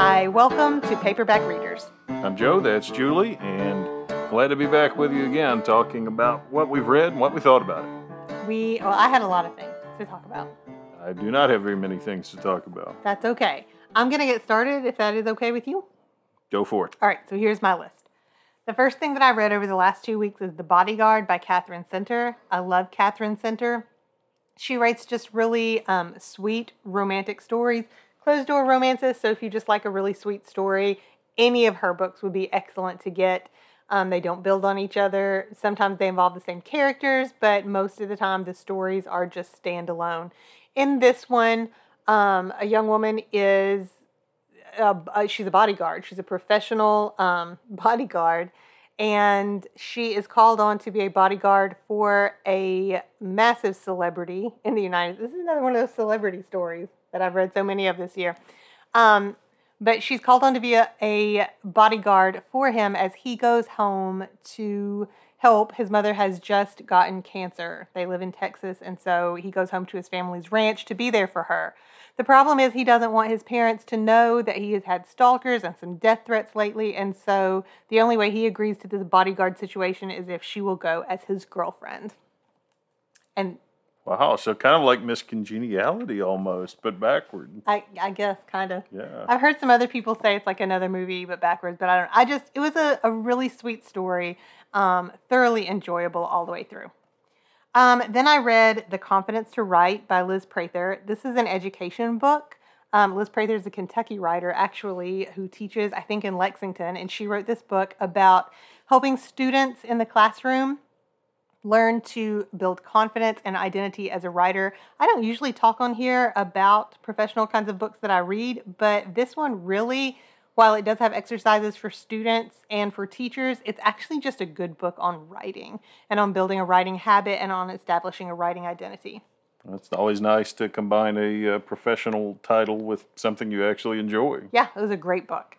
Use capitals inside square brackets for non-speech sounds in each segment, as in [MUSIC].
Hi, welcome to Paperback Readers. I'm Joe, that's Julie, and glad to be back with you again talking about what we've read and what we thought about it. We, well, I had a lot of things to talk about. I do not have very many things to talk about. That's okay. I'm going to get started if that is okay with you. Go for it. All right, so here's my list. The first thing that I read over the last two weeks is The Bodyguard by Katherine Center. I love Katherine Center. She writes just really um, sweet romantic stories, closed door romances. So if you just like a really sweet story, any of her books would be excellent to get. Um, they don't build on each other. Sometimes they involve the same characters, but most of the time the stories are just standalone. In this one, um, a young woman is a, a, she's a bodyguard. She's a professional um, [LAUGHS] bodyguard, and she is called on to be a bodyguard for a massive celebrity in the United. States. This is another one of those celebrity stories that I've read so many of this year. Um, but she's called on to be a, a bodyguard for him as he goes home to help. His mother has just gotten cancer. They live in Texas, and so he goes home to his family's ranch to be there for her. The problem is he doesn't want his parents to know that he has had stalkers and some death threats lately, and so the only way he agrees to this bodyguard situation is if she will go as his girlfriend. And wow, so kind of like Miss Congeniality almost, but backward. I, I guess kind of. Yeah. I've heard some other people say it's like another movie but backwards, but I don't. I just it was a, a really sweet story, um, thoroughly enjoyable all the way through. Um, then I read The Confidence to Write by Liz Prather. This is an education book. Um, Liz Prather is a Kentucky writer, actually, who teaches, I think, in Lexington, and she wrote this book about helping students in the classroom learn to build confidence and identity as a writer. I don't usually talk on here about professional kinds of books that I read, but this one really while it does have exercises for students and for teachers, it's actually just a good book on writing and on building a writing habit and on establishing a writing identity. It's always nice to combine a uh, professional title with something you actually enjoy. Yeah, it was a great book.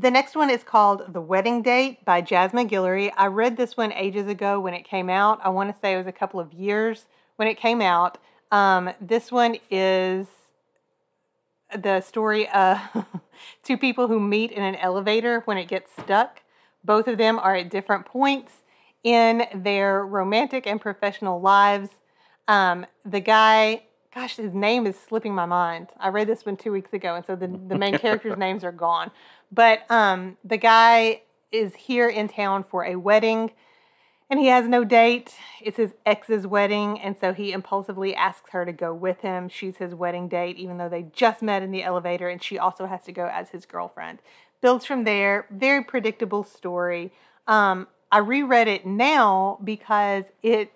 The next one is called The Wedding Date by Jasmine Guillory. I read this one ages ago when it came out. I want to say it was a couple of years when it came out. Um, this one is the story of [LAUGHS] two people who meet in an elevator when it gets stuck. Both of them are at different points in their romantic and professional lives. Um, the guy, gosh, his name is slipping my mind. I read this one two weeks ago, and so the, the main [LAUGHS] characters' names are gone. But um, the guy is here in town for a wedding and he has no date. It's his ex's wedding, and so he impulsively asks her to go with him. She's his wedding date, even though they just met in the elevator, and she also has to go as his girlfriend. Builds from there. Very predictable story. Um, I reread it now because it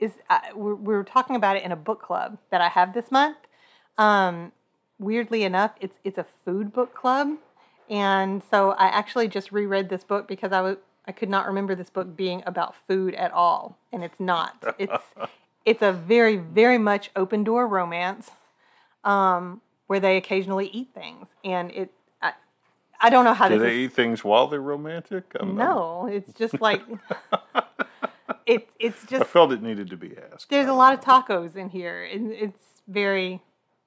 is. Uh, we're, we're, talking about it in a book club that I have this month. Um, weirdly enough, it's it's a food book club, and so I actually just reread this book because I was I could not remember this book being about food at all, and it's not. It's [LAUGHS] it's a very very much open door romance, um, where they occasionally eat things, and it. I, I don't know how. To Do they is, eat things while they're romantic? I'm no, it's just like [LAUGHS] it. It's just. I felt it needed to be asked. There's a lot of tacos in here, and it's very.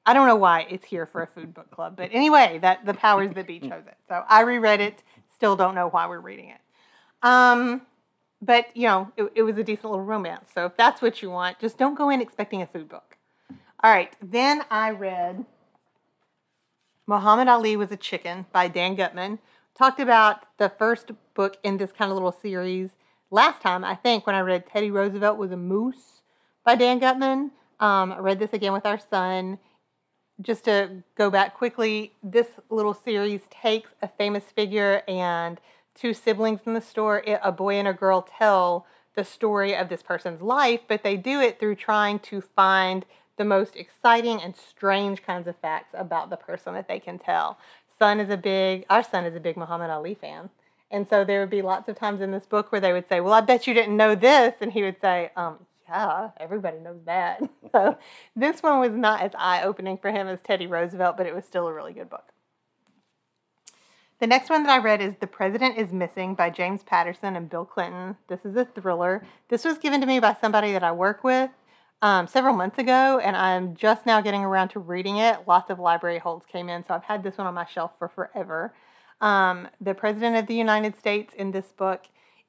I don't know why it's here for a food book club, but anyway, that the powers that be [LAUGHS] chose it. So I reread it. Still don't know why we're reading it. Um, but you know, it, it was a decent little romance. So if that's what you want, just don't go in expecting a food book. All right, then I read Muhammad Ali was a Chicken by Dan Gutman. Talked about the first book in this kind of little series last time, I think, when I read Teddy Roosevelt was a Moose by Dan Gutman. Um, I read this again with our son. Just to go back quickly, this little series takes a famous figure and two siblings in the store, a boy and a girl, tell the story of this person's life, but they do it through trying to find the most exciting and strange kinds of facts about the person that they can tell. Son is a big, our son is a big Muhammad Ali fan. And so there would be lots of times in this book where they would say, Well, I bet you didn't know this. And he would say, um, Yeah, everybody knows that. [LAUGHS] so this one was not as eye opening for him as Teddy Roosevelt, but it was still a really good book. The next one that I read is The President is Missing by James Patterson and Bill Clinton. This is a thriller. This was given to me by somebody that I work with. um, several months ago, and I'm just now getting around to reading it. Lots of library holds came in, so I've had this one on my shelf for forever. Um, the President of the United States in this book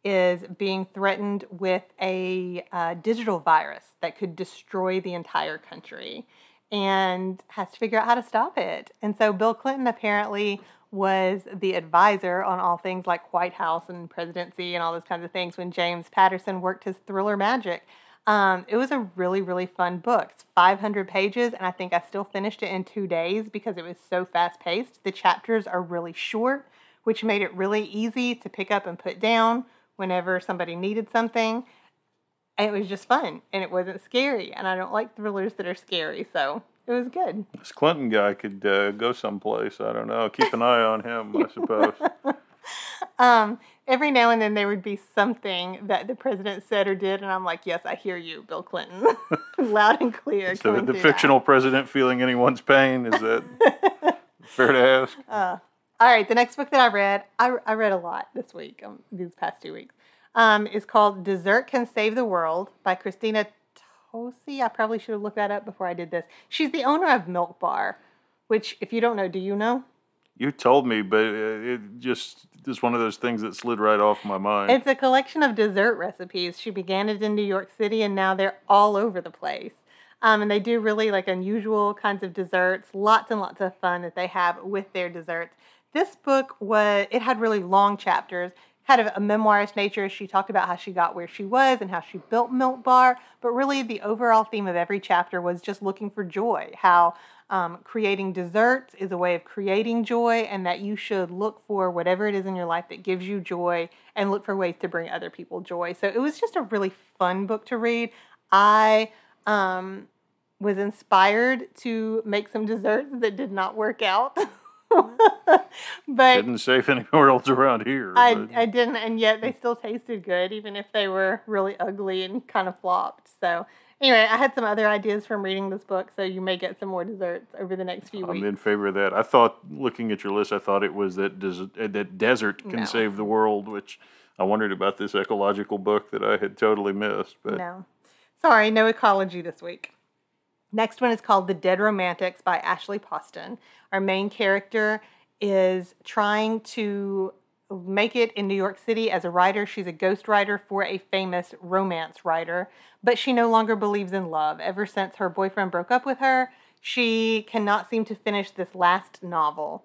is being threatened with a uh, digital virus that could destroy the entire country and has to figure out how to stop it. And so Bill Clinton apparently was the advisor on all things like White House and presidency and all those kinds of things when James Patterson worked his thriller magic. Um, it was a really, really fun book. It's 500 pages, and I think I still finished it in two days because it was so fast paced. The chapters are really short, which made it really easy to pick up and put down whenever somebody needed something. And it was just fun, and it wasn't scary. And I don't like thrillers that are scary, so it was good. This Clinton guy could uh, go someplace. I don't know. Keep an eye on him, I suppose. [LAUGHS] um, every now and then there would be something that the president said or did, and I'm like, yes, I hear you, Bill Clinton, [LAUGHS] loud and clear. So the fictional that. president feeling anyone's pain is that [LAUGHS] fair to ask? Uh, all right, the next book that I read, I, I read a lot this week, um, these past two weeks, um, is called Dessert Can Save the World by Christina Tosi. I probably should have looked that up before I did this. She's the owner of Milk Bar, which, if you don't know, do you know? You told me, but it just is one of those things that slid right off my mind. It's a collection of dessert recipes. She began it in New York City, and now they're all over the place. Um, and they do really like unusual kinds of desserts, lots and lots of fun that they have with their desserts. This book was it had really long chapters, kind of a memoirist nature. She talked about how she got where she was and how she built Milk Bar, but really the overall theme of every chapter was just looking for joy. How um, creating desserts is a way of creating joy, and that you should look for whatever it is in your life that gives you joy and look for ways to bring other people joy. So it was just a really fun book to read. I um, was inspired to make some desserts that did not work out. [LAUGHS] [LAUGHS] but didn't save anywhere else around here. I, I didn't, and yet they hmm. still tasted good, even if they were really ugly and kind of flopped. So anyway, I had some other ideas from reading this book, so you may get some more desserts over the next few weeks. I'm in favor of that. I thought, looking at your list, I thought it was that des- uh, that desert can No. save the world, which I wondered about this ecological book that I had totally missed. But No. Sorry, no ecology this week. Next one is called The Dead Romantics by Ashley Poston. Our main character is trying to make it in New York City as a writer. She's a ghostwriter for a famous romance writer, but she no longer believes in love. Ever since her boyfriend broke up with her, she cannot seem to finish this last novel.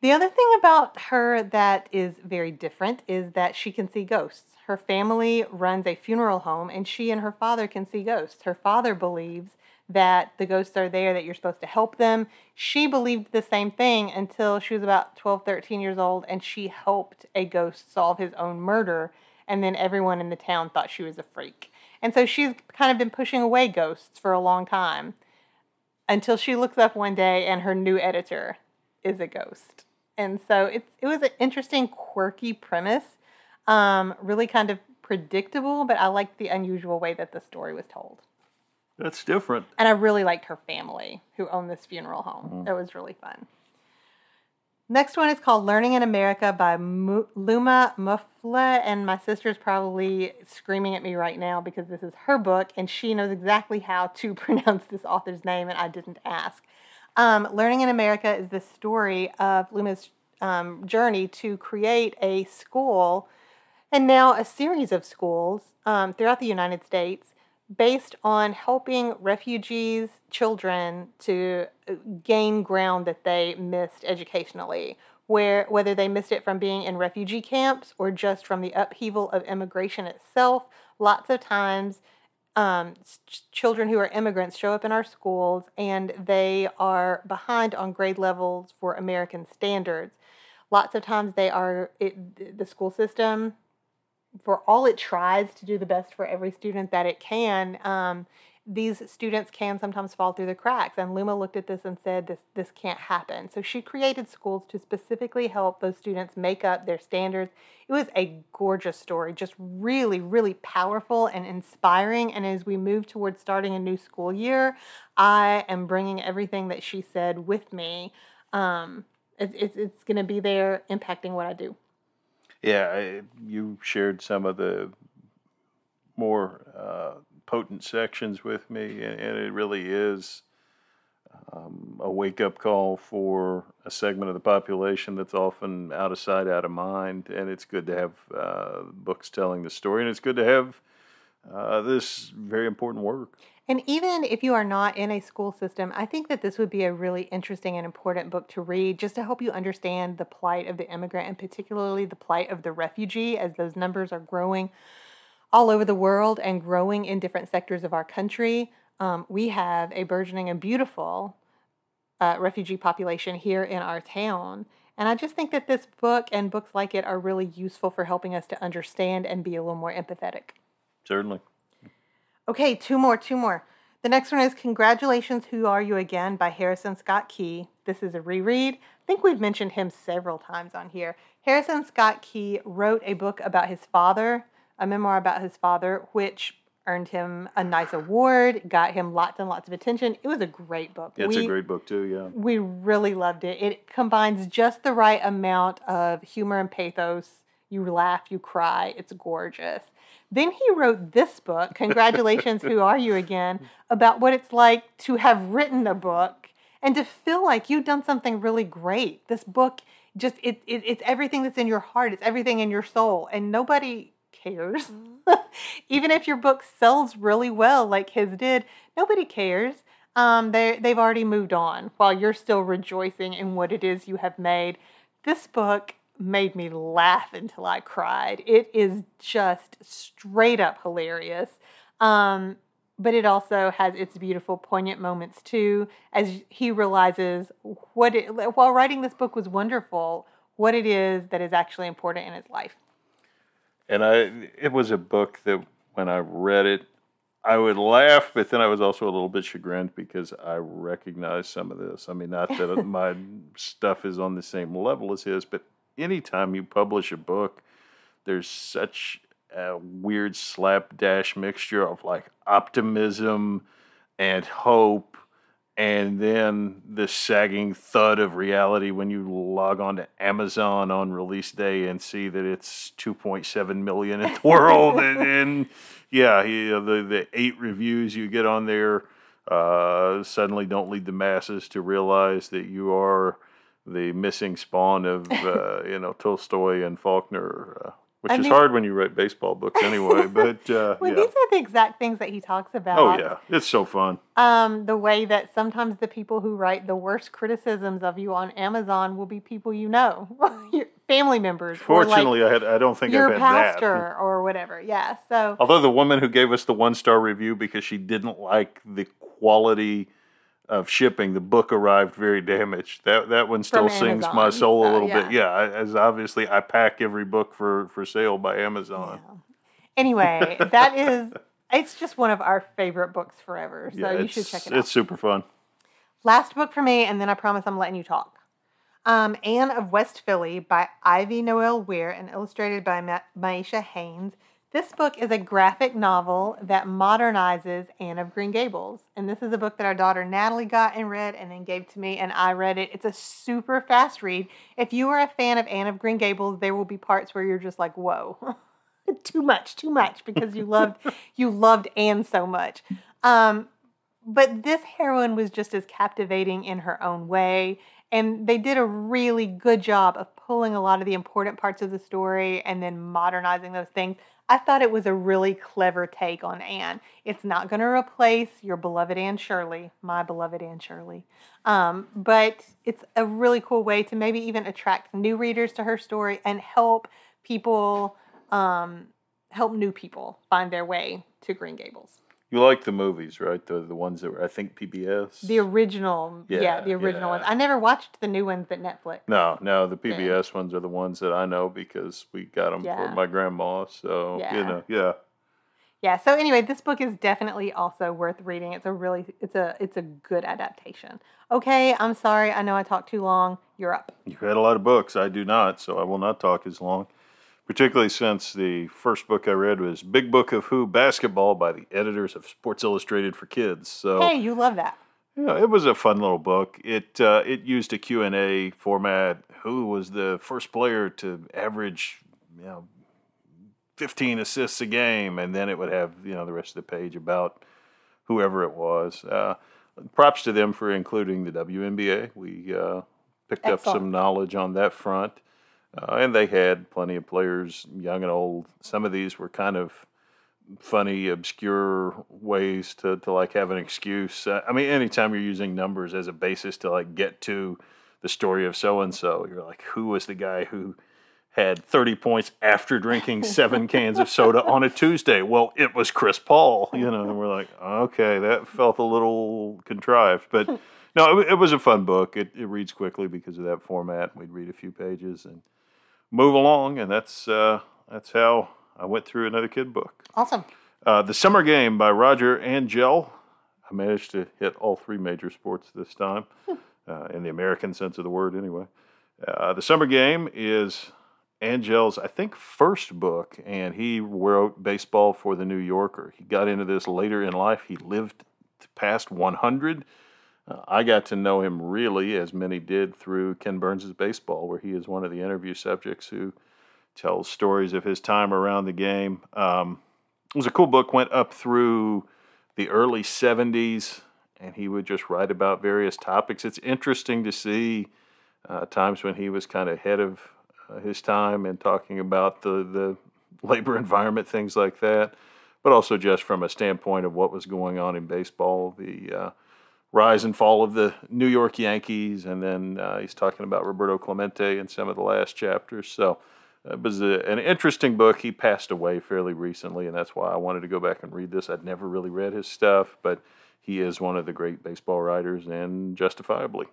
The other thing about her that is very different is that she can see ghosts. Her family runs a funeral home and she and her father can see ghosts. Her father believes that the ghosts are there, that you're supposed to help them. She believed the same thing until she was about 12, 13 years old and she helped a ghost solve his own murder. And then everyone in the town thought she was a freak. And so she's kind of been pushing away ghosts for a long time until she looks up one day and her new editor is a ghost. And so it's it was an interesting, quirky premise, um, really kind of predictable, but I liked the unusual way that the story was told. That's different. And I really liked her family who owned this funeral home. It was really fun. Next one is called Learning in America by Mu- Luma Mufleh. And my sister's probably screaming at me right now because this is her book and she knows exactly how to [LAUGHS] pronounce this author's name and I didn't ask. Um, Learning in America is the story of Luma's um, journey to create a school and now a series of schools um, throughout the United States based on helping refugees children to uh, gain ground that they missed educationally where whether they missed it from being in refugee camps or just from the upheaval of immigration itself lots of times um, children who are immigrants show up in our schools and they are behind on grade levels for american standards. Lots of times they are it, the school system for all it tries to do the best for every student that it can, um, these students can sometimes fall through the cracks. And Luma looked at this and said, "This this can't happen." So she created schools to specifically help those students make up their standards. It was a gorgeous story, just really, really powerful and inspiring. And as we move towards starting a new school year, I am bringing everything that she said with me. Um, it's it's, it's going to be there, impacting what I do. Yeah, I, you shared some of the more uh, potent sections with me, and, and it really is um, a wake up call for a segment of the population that's often out of sight, out of mind. And it's good to have uh, books telling the story, and it's good to have uh, this very important work. And even if you are not in a school system, I think that this would be a really interesting and important book to read just to help you understand the plight of the immigrant and particularly the plight of the refugee as those numbers are growing all over the world and growing in different sectors of our country. Um, we have a burgeoning and beautiful uh, refugee population here in our town. And I just think that this book and books like it are really useful for helping us to understand and be a little more empathetic. Certainly. Okay, two more, two more. The next one is Congratulations, Who Are You Again by Harrison Scott Key. This is a reread. I think we've mentioned him several times on here. Harrison Scott Key wrote a book about his father, a memoir about his father, which earned him a nice award, got him lots and lots of attention. It was a great book. It's we, a great book, too, yeah. We really loved it. It combines just the right amount of humor and pathos. You laugh, you cry. It's gorgeous. Then he wrote this book, Congratulations, Who Are You Again, about what it's like to have written a book and to feel like you've done something really great. This book just it, it it's everything that's in your heart, it's everything in your soul, and nobody cares. [LAUGHS] Even if your book sells really well like his did, nobody cares. Um, they they've already moved on while you're still rejoicing in what it is you have made. This book made me laugh until I cried. It is just straight up hilarious. Um, but it also has its beautiful, poignant moments too, as he realizes what it, while writing this book was wonderful, what it is that is actually important in his life. And I, it was a book that when I read it, I would laugh, but then I was also a little bit chagrined because I recognized some of this. I mean, not that [LAUGHS] my stuff is on the same level as his, but anytime you publish a book, there's such a weird slapdash mixture of like optimism and hope and then the sagging thud of reality when you log on to Amazon on release day and see that it's 2.7 million in the [LAUGHS] world, and, and yeah, the the eight reviews you get on there uh, suddenly don't lead the masses to realize that you are the missing spawn of [LAUGHS] uh, you know Tolstoy and Faulkner, uh, which is hard when you write baseball books anyway. [LAUGHS] But uh, well, yeah. these are the exact things that he talks about. Oh yeah, it's so fun. Um, the way that sometimes the people who write the worst criticisms of you on Amazon will be people you know, [LAUGHS] your family members. Fortunately, like I had I don't think your I've had pastor that. or whatever. Yeah. So although the woman who gave us the one star review because she didn't like the quality of shipping, the book arrived very damaged. That that one still sings my soul a little yeah. bit. Yeah, I- as obviously I pack every book for for sale by Amazon. yeah. anyway, [LAUGHS] that is it's just one of our favorite books forever. So Yeah, you should check it out. It's super fun. Last book for me, and then I promise I'm letting you talk. Um, Anne of West Philly by Ivy Noel Weir and illustrated by Ma- Myisha Haynes. This book is a graphic novel that modernizes Anne of Green Gables. And this is a book that our daughter Natalie got and read and then gave to me, and I read it. It's a super fast read. If you are a fan of Anne of Green Gables, there will be parts where you're just like, whoa. [LAUGHS] too much, too much, because you loved [LAUGHS] you loved Anne so much. Um, but this heroine was just as captivating in her own way and they did a really good job of pulling a lot of the important parts of the story and then modernizing those things. I thought it was a really clever take on anne. It's not going to replace your beloved anne shirley my beloved anne shirley. Um, but it's a really cool way to maybe even attract new readers to her story and help people um, help new people find their way to green gables You like the movies, right? The the ones that were I think PBS. The original, yeah, Yeah, the original yeah. ones. I never watched the new ones that Netflix. no, no, the PBS ones are the ones that I know because we got them for my grandma. So Yeah. you know, yeah. Yeah. So anyway, this book is definitely also worth reading. It's a really, it's a, it's a good adaptation. Okay, I'm sorry. I know I talked too long. You're up. You read a lot of books. I do not, so I will not talk as long. Particularly since the first book I read was Big Book of Who Basketball by the editors of Sports Illustrated for Kids. So Hey, you love that. yeah, it was a fun little book. It uh, it used a Q&A format. Who was the first player to average, you know, 15 assists a game, and then it would have you know the rest of the page about whoever it was. Uh, props to them for including the WNBA. We uh, picked up some knowledge on that front, uh, and they had plenty of players, young and old. Some of these were kind of funny, obscure ways to, to like have an excuse. Uh, I mean, anytime you're using numbers as a basis to like get to the story of so and so, you're like, who was the guy who had 30 points after drinking seven [LAUGHS] cans of soda on a Tuesday? Well, it was Chris Paul, [LAUGHS] you know, and we're like, okay, that felt a little contrived. But [LAUGHS] no, it, it was a fun book. It, it reads quickly because of that format. We'd read a few pages and move along, and that's, uh, that's how I went through another kid book. Awesome. Uh, the Summer Game by Roger Angell. I managed to hit all three major sports this time, uh, in the American sense of the word, anyway. Uh, the Summer Game is Angell's, I think, first book, and he wrote baseball for the New Yorker. He got into this later in life. He lived past 100. Uh, I got to know him really, as many did, through Ken Burns' baseball, where he is one of the interview subjects who tells stories of his time around the game. Um, it was a cool book, went up through the early 70s, and he would just write about various topics. It's interesting to see uh, times when he was kind of ahead of uh, his time and talking about the, the [LAUGHS] labor environment, things like that, but also just from a standpoint of what was going on in baseball, the uh, rise and fall of the New York Yankees, and then uh, he's talking about Roberto Clemente in some of the last chapters. So it was a, an interesting book. He passed away fairly recently, and that's why I wanted to go back and read this. I'd never really read his stuff, but he is one of the great baseball writers, and justifiably.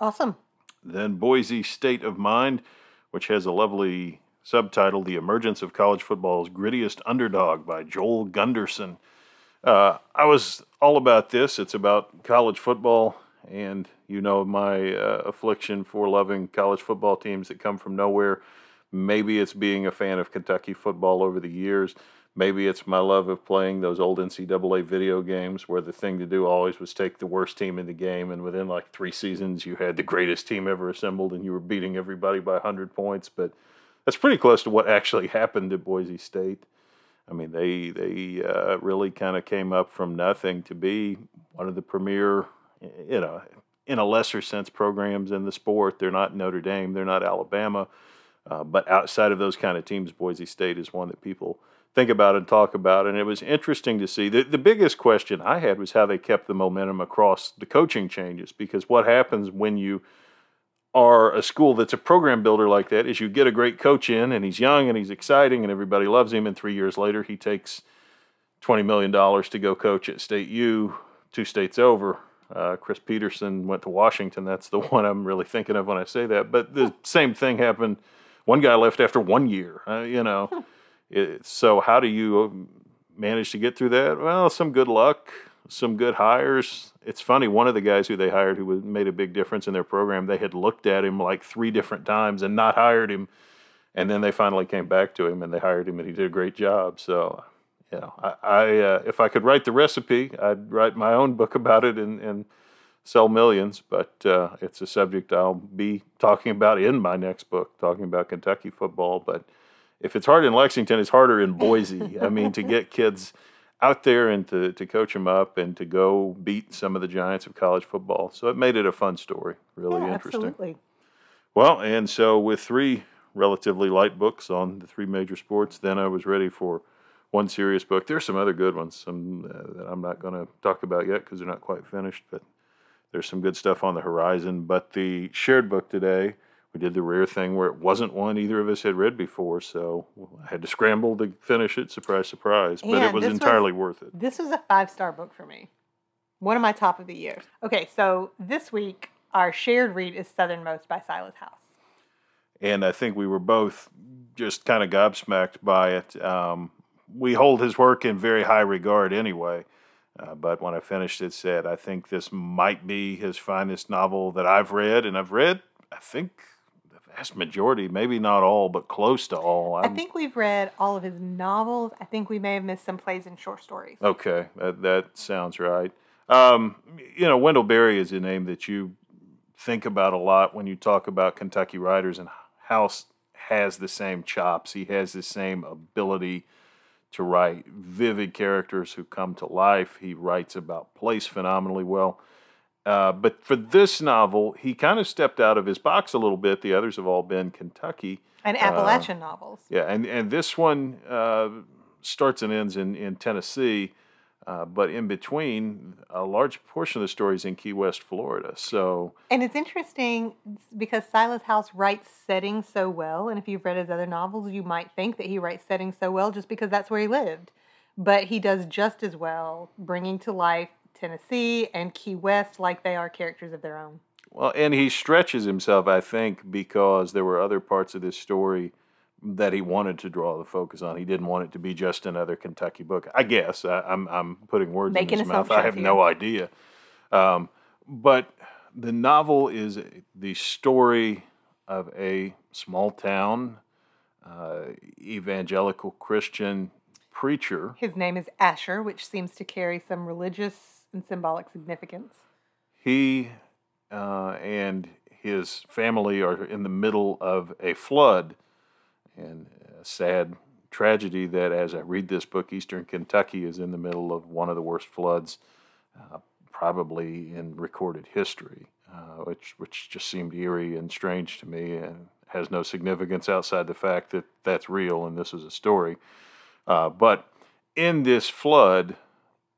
Awesome. Then Boise State of Mind, which has a lovely subtitle, The Emergence of College Football's Grittiest Underdog by Joel Gunderson. Uh, I was all about this. It's about college football, and you know my uh, affliction for loving college football teams that come from nowhere. Maybe it's being a fan of Kentucky football over the years. Maybe it's my love of playing those old NCAA video games where the thing to do always was take the worst team in the game, and within like three seasons, you had the greatest team ever assembled and you were beating everybody by 100 points. But that's pretty close to what actually happened at Boise State. I mean, they they uh, really kind of came up from nothing to be one of the premier, you know, in a lesser sense, programs in the sport. They're not Notre Dame, they're not Alabama, uh, but outside of those kind of teams, Boise State is one that people think about and talk about. And it was interesting to see. The, the biggest question I had was how they kept the momentum across the coaching changes, because what happens when you are a school that's a program builder like that is you get a great coach in and he's young and he's exciting and everybody loves him and three years later he takes $20 million to go coach at state u two states over. Uh, chris petersen went to washington. That's the [LAUGHS] one i'm really thinking of when i say that. But the [LAUGHS] same thing happened. One guy left after one year uh, you know. [LAUGHS] It, so how do you manage to get through that? Well some good luck some good hires. It's funny, one of the guys who they hired who made a big difference in their program, they had looked at him like three different times and not hired him. And then they finally came back to him and they hired him and he did a great job. So, you know, I, I uh, if I could write the recipe, I'd write my own book about it and, and sell millions. But uh, it's a subject I'll be talking about in my next book, talking about Kentucky football. But if it's hard in Lexington, it's harder in Boise. I mean, to get kids out there and to, to coach them up and to go beat some of the giants of college football. So it made it a fun story, really yeah, interesting. Absolutely. Well, and so with three relatively light books on the three major sports, then I was ready for one serious book. There's some other good ones, some uh, that I'm not going to talk about yet because they're not quite finished, but there's some good stuff on the horizon. But the shared book today we did the rare thing where it wasn't one either of us had read before, so I had to scramble to finish it. Surprise, surprise! But it was this was- entirely worth it. This was a five star book for me. One of my top of the year. Okay, so this week our shared read is Southernmost by Silas House. And I think we were both just kind of gobsmacked by it. Um, we hold his work in very high regard anyway. Uh, but when I finished it, said I think this might be his finest novel that I've read, and I've read I think vast majority, maybe not all, but close to all. i I'm- think we've read all of his novels. I think we may have missed some plays and short stories. Okay, that, that sounds right. Um, you know, Wendell Berry is a name that you think about a lot when you talk about Kentucky writers and House has the same chops. He has the same ability to write vivid characters who come to life. He writes about place phenomenally well. Uh, but for this novel, he kind of stepped out of his box a little bit. The others have all been Kentucky and Appalachian uh, novels. Yeah, and and this one uh, starts and ends in in Tennessee. Uh, but in between, a large portion of the story is in Key West, Florida. So, and it's interesting because Silas House writes settings so well. And if you've read his other novels, you might think that he writes settings so well just because that's where he lived. But he does just as well bringing to life Tennessee and Key West like they are characters of their own. Well, and he stretches himself, I think, because there were other parts of this story that he wanted to draw the focus on. He didn't want it to be just another Kentucky book. I guess I, am I'm, I'm putting words Making in his mouth. I have here. no idea. Um, but the novel is the story of a small town uh, evangelical Christian preacher. His name is Asher, which seems to carry some religious and symbolic significance. He uh, and his family are in the middle of a flood and a sad tragedy that as I read this book, Eastern Kentucky is in the middle of one of the worst floods, uh, probably in recorded history, uh, which which just seemed eerie and strange to me, and has no significance outside the fact that that's real and this is a story. Uh, but in this flood,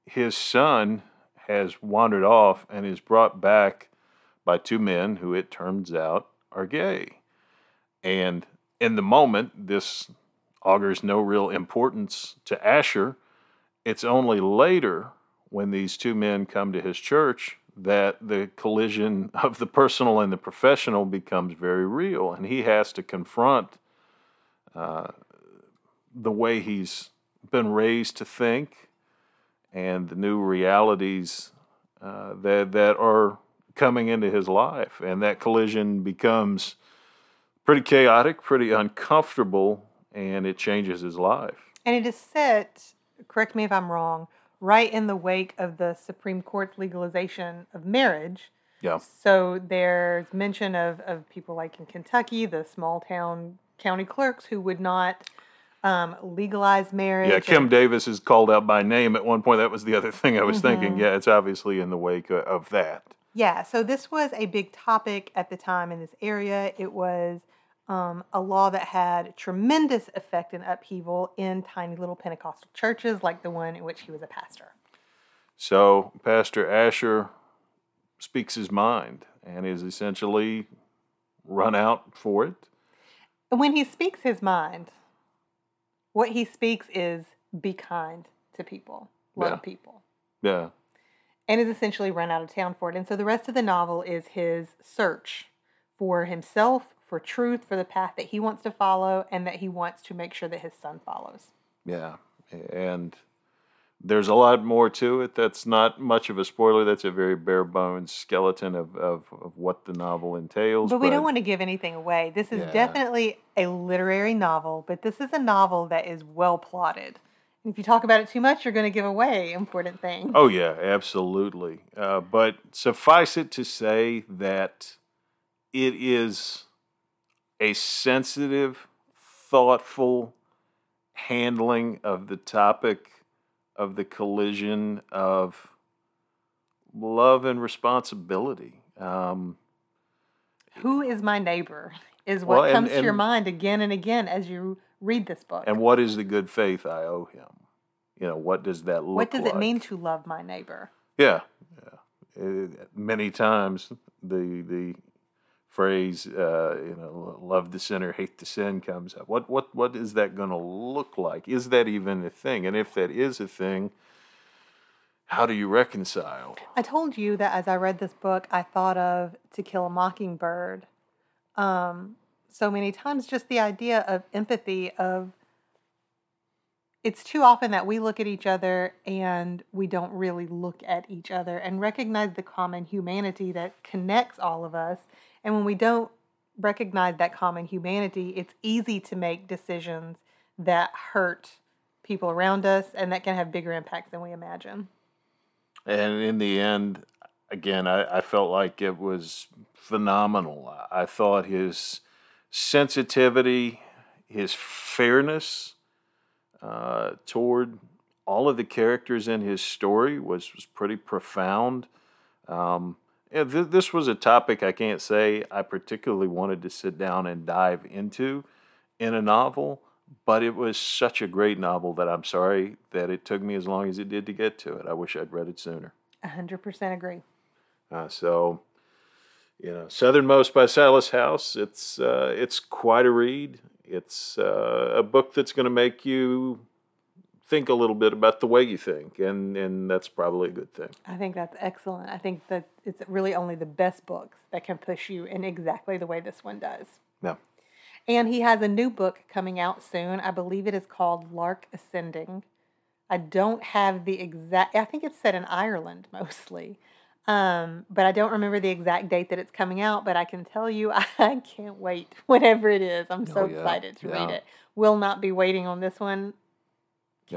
his son has wandered off and is brought back by two men who it turns out are gay, and in the moment, this augurs no real importance to Asher. It's only later when these two men come to his church that the collision [LAUGHS] of the personal and the professional becomes very real, and he has to confront uh, the way he's been raised to think and the new realities uh, that that are coming into his life, and that collision becomes pretty chaotic, pretty uncomfortable, and it changes his life. And it is set, correct me if I'm wrong, right in the wake of the Supreme Court's legalization of marriage. Yeah. So there's mention of, of people like in Kentucky, the small town county clerks who would not um, legalize marriage. Yeah, Kim Davis is called out by name at one point. That was the other thing I was mm-hmm. thinking. Yeah, it's obviously in the wake of that. Yeah, so this was a big topic at the time in this area. It was um, a law that had tremendous effect and upheaval in tiny little Pentecostal churches like the one in which he was a pastor. So, Pastor Asher speaks his mind and is essentially run out for it. When he speaks his mind, what he speaks is be kind to people, love yeah. people. Yeah. And is essentially run out of town for it. And so the rest of the novel is his search for himself, for truth, for the path that he wants to follow, and that he wants to make sure that his son follows. Yeah. And there's a lot more to it. That's not much of a spoiler. That's a very bare bones skeleton of, of, of what the novel entails. But, but, we don't want to give anything away. This is yeah. definitely a literary novel, but this is a novel that is well plotted. If you talk about it too much, you're going to give away important things. Oh, yeah, absolutely. Uh, but suffice it to say that it is a sensitive, thoughtful handling of the topic of the collision of love and responsibility. Um, Who is my neighbor? Is what well, and, comes to your mind again and again as you read this book. And what is the good faith I owe him? You know, what does that look What does like? it mean to love my neighbor? Yeah. yeah. It, many times the the phrase, uh, you know, love the sinner, hate the sin comes up. What what what is that going to look like? Is that even a thing? And if that is a thing, how do you reconcile? I told you that as I read this book, I thought of To Kill a Mockingbird. Um, so many times, just the idea of empathy of it's too often that we look at each other and we don't really look at each other and recognize the common humanity that connects all of us and when we don't recognize that common humanity, it's easy to make decisions that hurt people around us and that can have bigger impacts than we imagine. And in the end, again, I, I felt like it was phenomenal. I thought his sensitivity, his fairness uh, toward all of the characters in his story was, was pretty profound. Um, th- this was a topic I can't say I particularly wanted to sit down and dive into in a novel, but it was such a great novel that I'm sorry that it took me as long as it did to get to it. I wish I'd read it sooner. 100% agree. Uh, so, you know, Southernmost by Silas House. It's uh, it's quite a read. It's uh, a book that's going to make you think a little bit about the way you think, and and that's probably a good thing. I think that's excellent. I think that it's really only the best books that can push you in exactly the way this one does. Yeah. And he has a new book coming out soon. I believe it is called Lark Ascending. I don't have the exact. I think it's set in Ireland [LAUGHS] mostly. Um, but I don't remember the exact date that it's coming out, but I can tell you [LAUGHS] I can't wait whenever it is. I'm so Oh, yeah. excited to read Yeah. it. Will not be waiting on this one.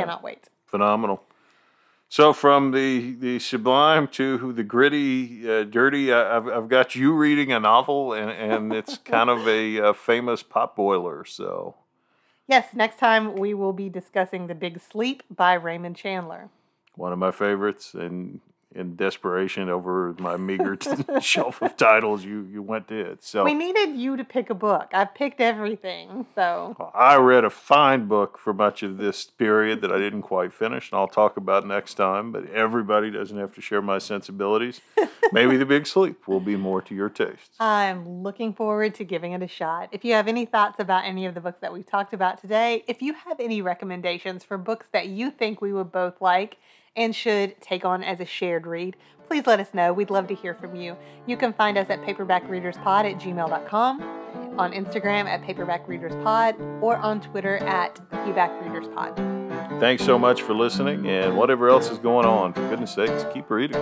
Cannot wait. Phenomenal. So from the the sublime to the gritty, uh, dirty, I've I've got you reading a novel, and and it's [LAUGHS] kind of a, uh famous pot boiler. So Yes, next time we will be discussing The Big Sleep by Raymond Chandler. one of my favorites, and in desperation over my meager [LAUGHS] shelf of titles, you you went to it. So We needed you to pick a book. I picked everything, so I read a fine book for much of this period that I didn't quite finish, and I'll talk about next time. But everybody doesn't have to share my sensibilities. [LAUGHS] Maybe The Big Sleep will be more to your taste. I'm looking forward to giving it a shot. If you have any thoughts about any of the books that we've talked about today, if you have any recommendations for books that you think we would both like and should take on as a shared read, please let us know. We'd love to hear from you. You can find us at paperbackreaderspod at gmail.com, on Instagram at paperbackreaderspod, or on Twitter at paperbackreaderspod. Thanks so much for listening, and whatever else is going on, for goodness sakes, keep reading.